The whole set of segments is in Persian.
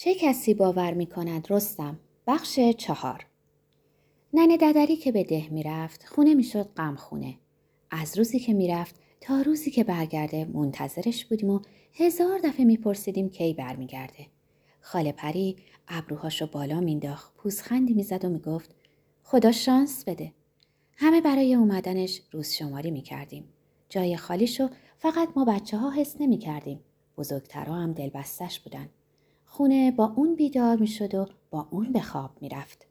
چه کسی باور می کند رستم؟ بخش چهار. ننه ددری که به ده می‌رفت خونه می‌شد غم خونه از روزی که می‌رفت تا روزی که برگرده منتظرش بودیم و هزار دفعه میپرسیدیم کی برمیگرده. خاله پری ابروهاشو بالا مینداخت پوزخندی می‌زد و می‌گفت خدا شانس بده. همه برای اومدنش روز شماری می‌کردیم. جای خالیشو فقط ما بچه ها حس نمی کردیم. بزرگترها هم دلبستش بودن. خونه با اون بیدار می شد و با اون به خواب می رفت.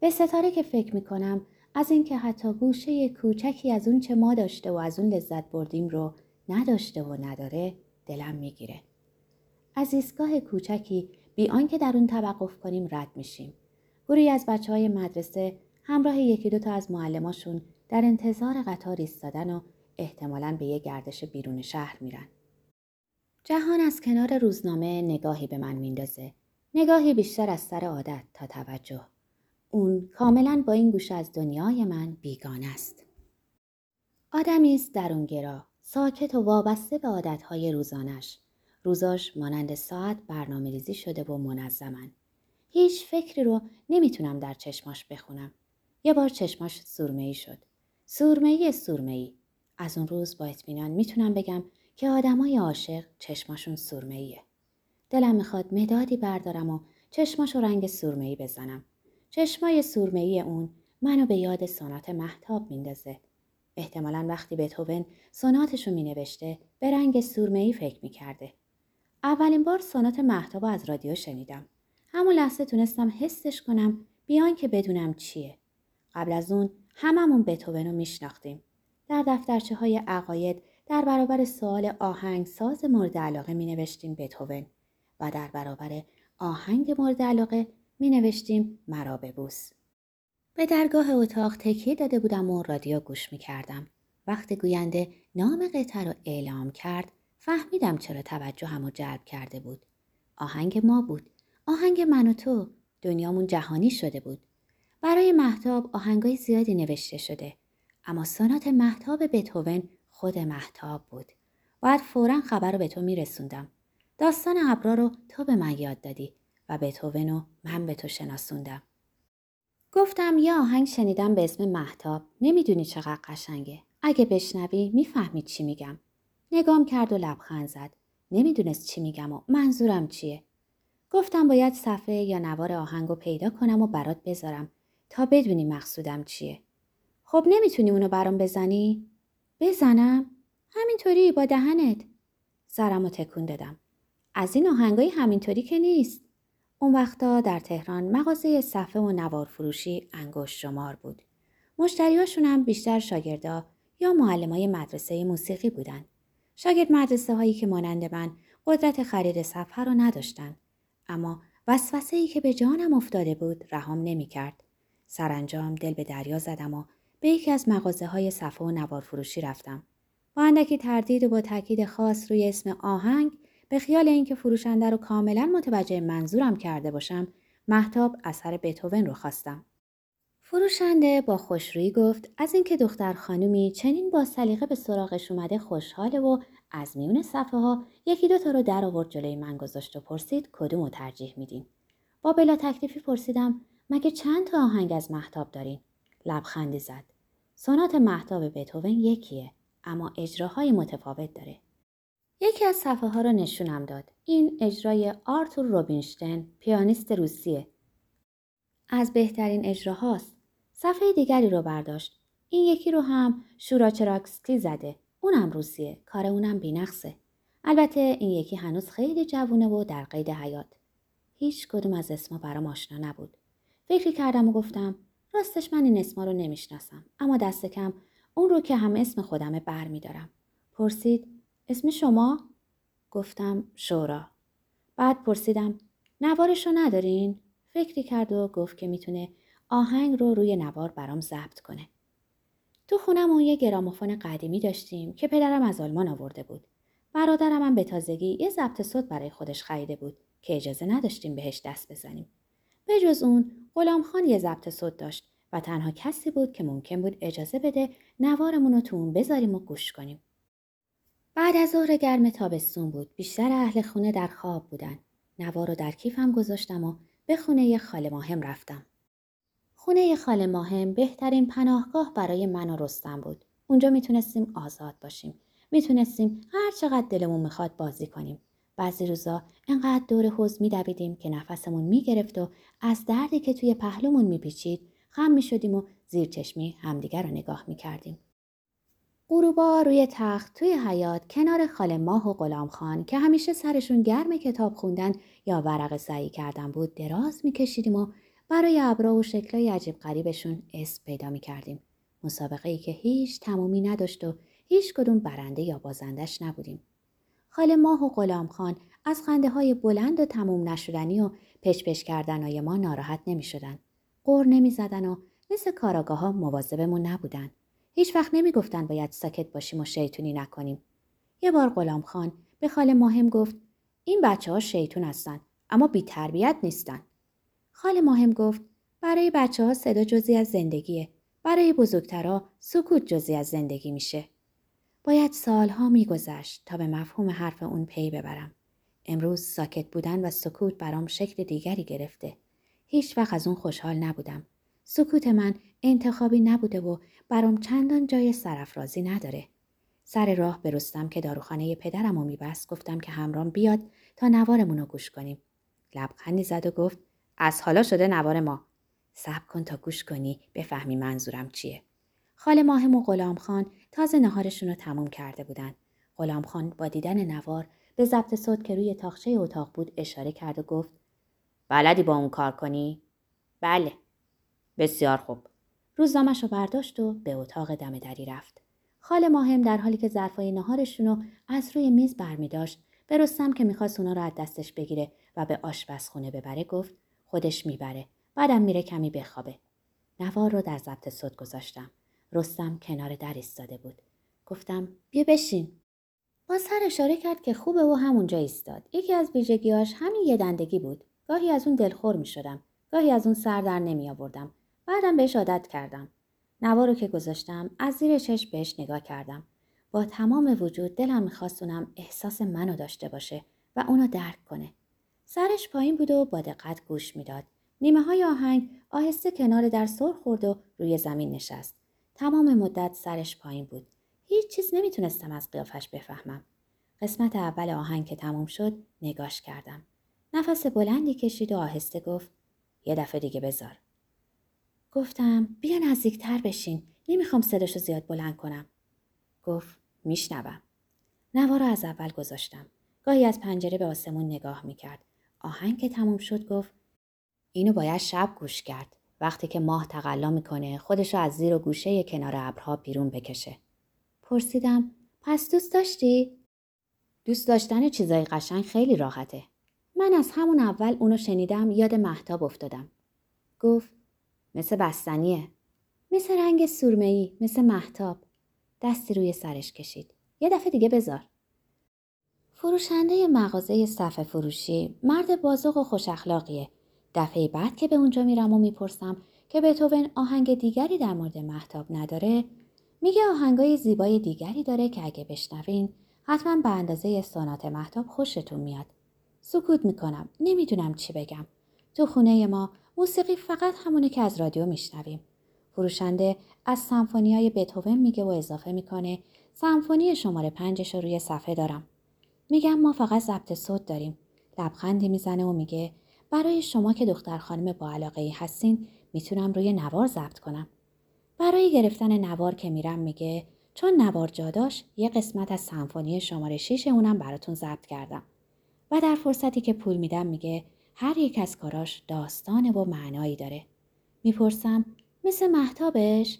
به ستاره که فکر می کنم از اینکه حتی گوشه کوچکی از اون چه ما داشته و از اون لذت بردیم رو نداشته و نداره دلم می‌گیره. از ایستگاه کوچکی بی آنکه در اون توقف کنیم رد میشیم. گروهی از بچه های مدرسه همراه یکی دو تا از معلماشون در انتظار قطار ایستادن و احتمالا به یه گردش بیرون شهر میرن. جهان از کنار روزنامه نگاهی به من میندازه. نگاهی بیشتر از سر عادت تا توجه. اون کاملا با این گوشه از دنیای من بیگانه است. آدمی است درونگرا، ساکت و وابسته به عادتهای روزانش. روزاش مانند ساعت برنامه ریزی شده و منظمن. هیچ فکری رو نمی‌تونم در چشماش بخونم. یه بار چشماش سورمه شد. سورمه ای. از اون روز با اطمینان می‌تونم بگم که آدمای عاشق چشماشون سرمه‌ایه. دلم می‌خواد مدادی بردارم و چشماشو رنگ سرمه‌ای بزنم. چشمای سرمه‌ای اون منو به یاد سانات محتاب میندازه. احتمالا وقتی بتوون ساناتشو مینوشته به رنگ سرمه‌ای فکر می‌کرده. اولین بار سانات محتاب از رادیو شنیدم. همون لحظه تونستم حسش کنم بیان که بدونم چیه. قبل از اون هممون بتوون رو میشناختیم. در دفترچه های عقاید در برابر سوال آهنگ ساز مورد علاقه می نوشتیم بتوون و در برابر آهنگ مورد علاقه می نوشتیم مرا ببوس. به درگاه اتاق تکیه داده بودم و رادیو گوش می کردم. وقتی گوینده نام قطعه رو اعلام کرد فهمیدم چرا توجه همو جلب کرده بود. آهنگ ما بود. آهنگ من و تو. دنیامون جهانی شده بود. برای محتاب آهنگای زیادی نوشته شده. اما سانات محتاب بتوون خود محتاب بود. باید فورا خبر رو به تو میرسوندم. داستان ابرا رو تو به من یاد دادی و بتوون رو من به تو شناسوندم. گفتم یه آهنگ شنیدم به اسم محتاب نمی‌دونی چقدر قشنگه. اگه بشنوی می‌فهمی چی میگم. نگام کرد و لبخند زد. نمی‌دونست چی میگم و منظورم چیه. گفتم باید صفحه یا نوار آهنگ رو پیدا کنم و برات بذارم تا بدونی مقصودم چیه. خب نمی‌تونی اونو برام بزنی؟ بزنم؟ همینطوری با دهنت. سرم و تکون دادم. از این آهنگای همینطوری که نیست. اون وقتا در تهران مغازه صفحه و نوار فروشی انگشت شمار بود. مشتریاشون هم بیشتر شاگردا یا معلمای مدرسه موسیقی بودن. شاگرد مدرسه هایی که مانند من قدرت خرید صفحه رو نداشتن. اما وسوسه ای که به جانم افتاده بود رهام نمی کرد. سرانجام دل به دریا زدم و به یکی از مغازه های صفحه و نوار فروشی رفتم. با اندکی تردید و با تاکید خاص روی اسم آهنگ به خیال اینکه فروشنده رو کاملا متوجه منظورم کرده باشم محتاب اثر بتوون رو خواستم. فروشنده با خوشرویی گفت از اینکه دختر خانومی چنین با سلیقه به سراغش اومده خوشحاله و از میون صفحه ها یکی دو تا رو در آورد جلوی من گذاشت و پرسید کدوم رو ترجیح میدین با بلا تکلیفی پرسیدم مگه چند تا آهنگ از محتاب دارین لبخندی زد. سونات محتاب بتوون یکیه اما اجراهای متفاوت داره. یکی از صفحه ها رو نشونم داد. این اجرای آرتور روبینشتن پیانیست روسیه. از بهترین اجراهاست. صفحه دیگری رو برداشت. این یکی رو هم شوراچراکسکی زده. اونم روسیه. کار اونم بینقصه. البته این یکی هنوز خیلی جوونه و در قید حیات. هیچ کدوم از اسما برام آشنا نبود. فکری کردم و گفتم راستش من این اسما رو نمی‌شناسم اما دست کم اون رو که هم اسم خودمه بر میدارم. پرسید اسم شما؟ گفتم شورا. بعد پرسیدم نوارش رو ندارین؟ فکری کرد و گفت که می‌تونه آهنگ رو روی نوار برام ضبط کنه. تو خونم اون یه گراموفون قدیمی داشتیم که پدرم از آلمان آورده بود. برادرم هم به تازگی یه ضبط صوت برای خودش خریده بود که اجازه نداشتیم بهش دست بزنیم. به جز اون غلام خان یه ضبط صوت داشت و تنها کسی بود که ممکن بود اجازه بده نوارمون رو تو اون بذاریم و گوش کنیم. بعد از ظهر گرم تابستون بود. بیشتر اهل خونه در خواب بودن. نوار رو در کیفم گذاشتم و به خونه خاله ماهم رفتم. خونه خاله ماهم بهترین پناهگاه برای من و رستم بود. اونجا می‌تونستیم آزاد باشیم. می‌تونستیم هر چقدر دلمون می‌خواد بازی کنیم. بعضی روزا انقدر دور حوز میدویدیم که نفسمون می‌گرفت و از دردی که توی پهلومون میپیچید خم می‌شدیم و زیر چشمی همدیگر رو نگاه می‌کردیم. غروبا روی تخت توی حیات کنار خاله ماه و غلام خان که همیشه سرشون گرم کتاب خوندن یا ورق سعی کردن بود دراز میکشیدیم و برای ابرا و شکلای عجیب غریبشون اسم پیدا می‌کردیم. مسابقه ای که هیچ تمومی نداشت و هیچ کدوم برنده یا بازندش نبودیم. خاله ماه و غلام خان از خنده های بلند و تموم نشدنی و پش کردن های ما ناراحت نمی شدن. قور نمی زدن و مثل کاراگاه ها مواظبمون نبودن. هیچ وقت نمی گفتن باید ساکت باشیم و شیطونی نکنیم. یه بار غلام خان به خاله ماهم گفت این بچه ها شیطون هستن اما بی تربیت نیستن. خاله ماهم گفت برای بچه ها صدا جزی از زندگیه. برای بزرگترها سکوت جزی از زندگی میشه. باید سالها میگذشت تا به مفهوم حرف اون پی ببرم. امروز ساکت بودن و سکوت برام شکل دیگری گرفته. هیچ وقت از اون خوشحال نبودم. سکوت من انتخابی نبوده و برام چندان جای سرفرازی نداره. سر راه برستم که داروخانه پدرم رو میبست گفتم که همرام بیاد تا نوارمون رو گوش کنیم. لبخندی زد و گفت از حالا شده نوار ما. صبر کن تا گوش کنی بفهمی منظورم چیه. خاله ماهم و غلام خان تازه نهارشون رو تموم کرده بودن. غلام خان با دیدن نوار به ضبط صوت که روی تاخچه اتاق بود اشاره کرد و گفت بلدی با اون کار کنی؟ بله. بسیار خوب. روزنامش رو برداشت و به اتاق دم دری رفت. خاله ماهم در حالی که ظرفای نهارشون رو از روی میز برمی داشت به رستم که می‌خواست اونا رو از دستش بگیره و به آشپزخونه ببره گفت خودش می‌بره بعدم میره کمی بخوابه. نوار رو در ضبط صوت گذاشتم. رستم کنار در ایستاده بود. گفتم بیا بشین. با سر اشاره کرد که خوبه و همونجا ایستاد. یکی از ویژگیاش همین یه دندگی بود. گاهی از اون دلخور می شدم. گاهی از اون سر در نمی آوردم. بعدم بهش عادت کردم. نوار رو که گذاشتم از زیر چشم بهش نگاه کردم. با تمام وجود دلم میخواستونم احساس منو داشته باشه و اونو درک کنه. سرش پایین بود و با دقت گوش می‌داد. نیمه های آهنگ آهسته کنار در سر خورد و روی زمین نشست. تمام مدت سرش پایین بود. هیچ چیز نمی‌تونستم از قیافش بفهمم. قسمت اول آهنگ که تموم شد نگاش کردم. نفس بلندی کشید و آهسته گفت یه دفعه دیگه بذار. گفتم بیا نزدیکتر بشین. نمی‌خوام صداشو زیاد بلند کنم. گفت میشنوم. نوا رو از اول گذاشتم. گاهی از پنجره به آسمون نگاه می‌کرد. آهنگ که تموم شد گفت اینو باید شب گوش کرد. وقتی که ماه تقلا می‌کنه خودشو از زیر و گوشه کنار ابرها بیرون بکشه. پرسیدم پس دوست داشتی؟ دوست داشتن چیزای قشنگ خیلی راحته. من از همون اول اونو شنیدم یاد محتاب افتادم. گفت مثل بستنیه. مثل رنگ سرمه‌ای، مثل محتاب. دستی روی سرش کشید. یه دفعه دیگه بذار. فروشنده مغازه صفحه فروشی مرد بازوق و خوش اخلاقیه دفعه بعد که به اونجا میرم و می‌پرسم که بتوون آهنگ دیگری در مورد محتاب نداره میگه آهنگای زیبای دیگری داره که اگه بشنوین حتما به اندازه سانات محتاب خوشتون میاد. سکوت می‌کنم نمی‌دونم چی بگم. تو خونه ما موسیقی فقط همونه که از رادیو میشنویم. فروشنده از سمفونی های بتوون میگه و اضافه می‌کنه سمفونی شماره پنجش رو روی صفحه دارم. میگم ما فقط ضبط صوت داریم. لبخندی می‌زنه و میگه برای شما که دختر خانم با علاقه ای هستین می‌تونم روی نوار ضبط کنم. برای گرفتن نوار که میرم میگه چون نوار جاداش یه قسمت از سمفونی شماره 6 اونم براتون ضبط کردم. و در فرصتی که پول میدم میگه هر یک از کاراش داستانه و معنایی داره. می‌پرسم مثل محتابش؟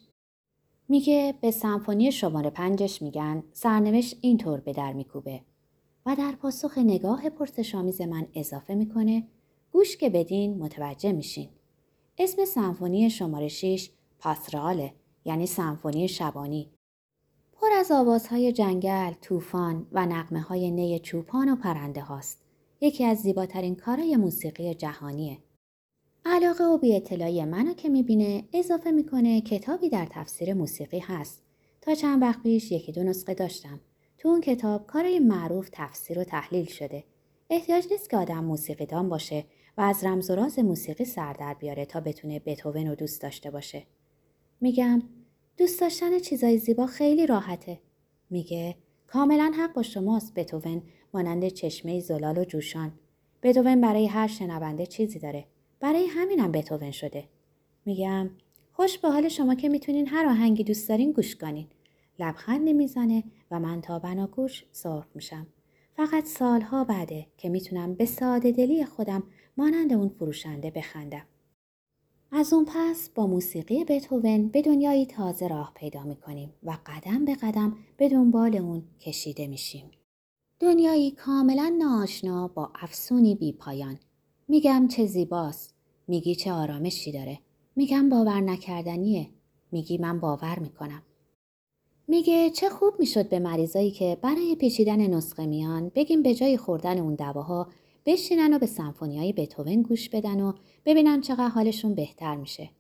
میگه به سمفونی شماره پنجش میگن سرنوشت اینطور به در میکوبه و در پاسخ نگاه پرسشامیز من اضافه می‌کنه گوش که بدین متوجه میشین. اسم سمفونی شماره 6 پاسراله یعنی سمفونی شبانی. پر از آوازهای جنگل، طوفان و نقمه های نی چوپان و پرنده هاست. یکی از زیباترین کارهای موسیقی جهانیه. علاقه و بی اطلاعی منو که می‌بینه اضافه می‌کنه کتابی در تفسیر موسیقی هست. تا چند وقت پیش یکی دو نسخه داشتم. تو اون کتاب کارای معروف تفسیر و تحلیل شده. احتیاج نیست که آدم موسیقیدان باشه و از رمز و راز موسیقی سر در بیاره تا بتونه بتوون رو دوست داشته باشه. میگم دوست داشتن چیزای زیبا خیلی راحته. میگه کاملا حق با شماست بتوون مانند چشمه زلال و جوشان. بتوون برای هر شنونده چیزی داره. برای همینم بتوون شده. میگم خوش به حال شما که می‌تونین هر آهنگی دوست دارین گوش کنین. لبخندی می‌زنه و من تا بناگوش سرخ میشم. فقط سالها بعده که می‌تونم به ساده دلی خودم مانند اون فروشنده بخندم. از اون پس با موسیقی بتوون به دنیایی تازه راه پیدا می‌کنیم و قدم به قدم به دنبال اون کشیده میشیم. دنیایی کاملا ناآشنا با افسونی بی پایان. میگم چه زیباست. میگی چه آرامشی داره. میگم باور نکردنیه. میگی من باور می‌کنم. میگه چه خوب می‌شد به مریضایی که برای پیچیدن نسخه میان بگیم به جای خوردن اون دواها بشینن و به سمفونیای بتوون گوش بدن و ببینن چقدر حالشون بهتر میشه.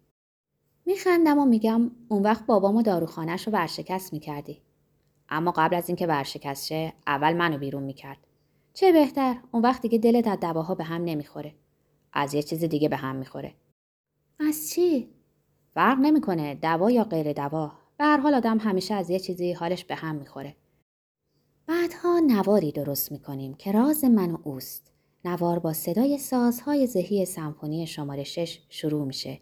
میخندم و میگم اون وقت بابامو داروخانهش رو ورشکست می‌کردی. اما قبل از اینکه ورشکست شه اول منو بیرون می‌کرد. چه بهتر اون وقت دیگه دلت از دواها به هم نمی‌خوره. از یه چیز دیگه به هم می‌خوره. از چی؟ فرق نمی‌کنه دوا یا غیر دوا. به هر حال آدم همیشه از یه چیزی حالش به هم می‌خوره. بعدها نواری درست می‌کنیم که راز من و اوست. نوار با صدای سازهای زهی سمفونی شماره شش شروع میشه.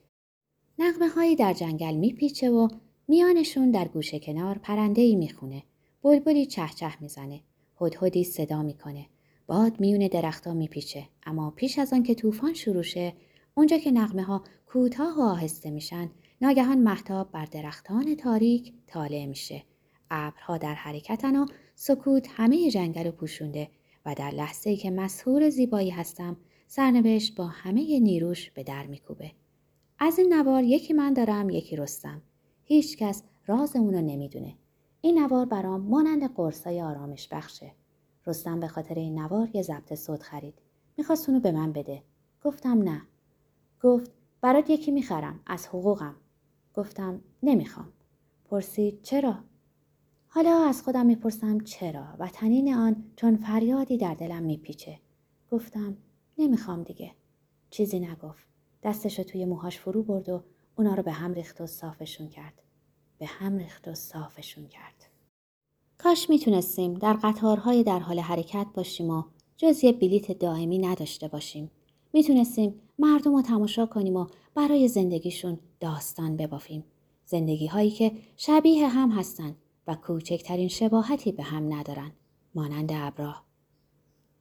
نقمه هایی در جنگل میپیچه و میانشون در گوشه کنار پرنده ای می‌خونه. بلبلی چه چه می‌زنه. هدهدی صدا می‌کنه. باد میون درختها میپیچه اما پیش از آن که طوفان شروع شه اونجا که نقمه ها کوتاه و آهسته میشن ناگهان محتاب بر درختان تاریک طالع میشه ابرها در حرکتن و سکوت همه جنگل رو پوشونده و در لحظه که مسهور زیبایی هستم سرنوشت با همه نیروش به در میکوبه. از این نوار یکی من دارم یکی رستم. هیچ کس راز اونو نمی‌دونه. این نوار برام مانند قرصای آرامش بخشه. رستم به خاطر این نوار یه ضبط صوت خرید. می‌خواست اونو به من بده. گفتم نه. گفت برات یکی می‌خرم از حقوقم. گفتم نمی‌خوام. پرسید چرا؟ حالا از خودم می‌پرسم چرا و تنین آن چون فریادی در دلم میپیچه. گفتم نمی‌خوام دیگه. چیزی نگفت. دستشو توی موهاش فرو برد و اونا رو به هم ریخت و صافشون کرد. به هم ریخت و صافشون کرد. کاش می‌تونستیم در قطارهای در حال حرکت باشیم و جز یه بلیت دائمی نداشته باشیم. می‌تونستیم مردم رو تماشا کنیم و برای زندگیشون داستان ببافیم. زندگی هایی که شبیه هم هستند و کوچکترین شباهتی به هم ندارن مانند ابراه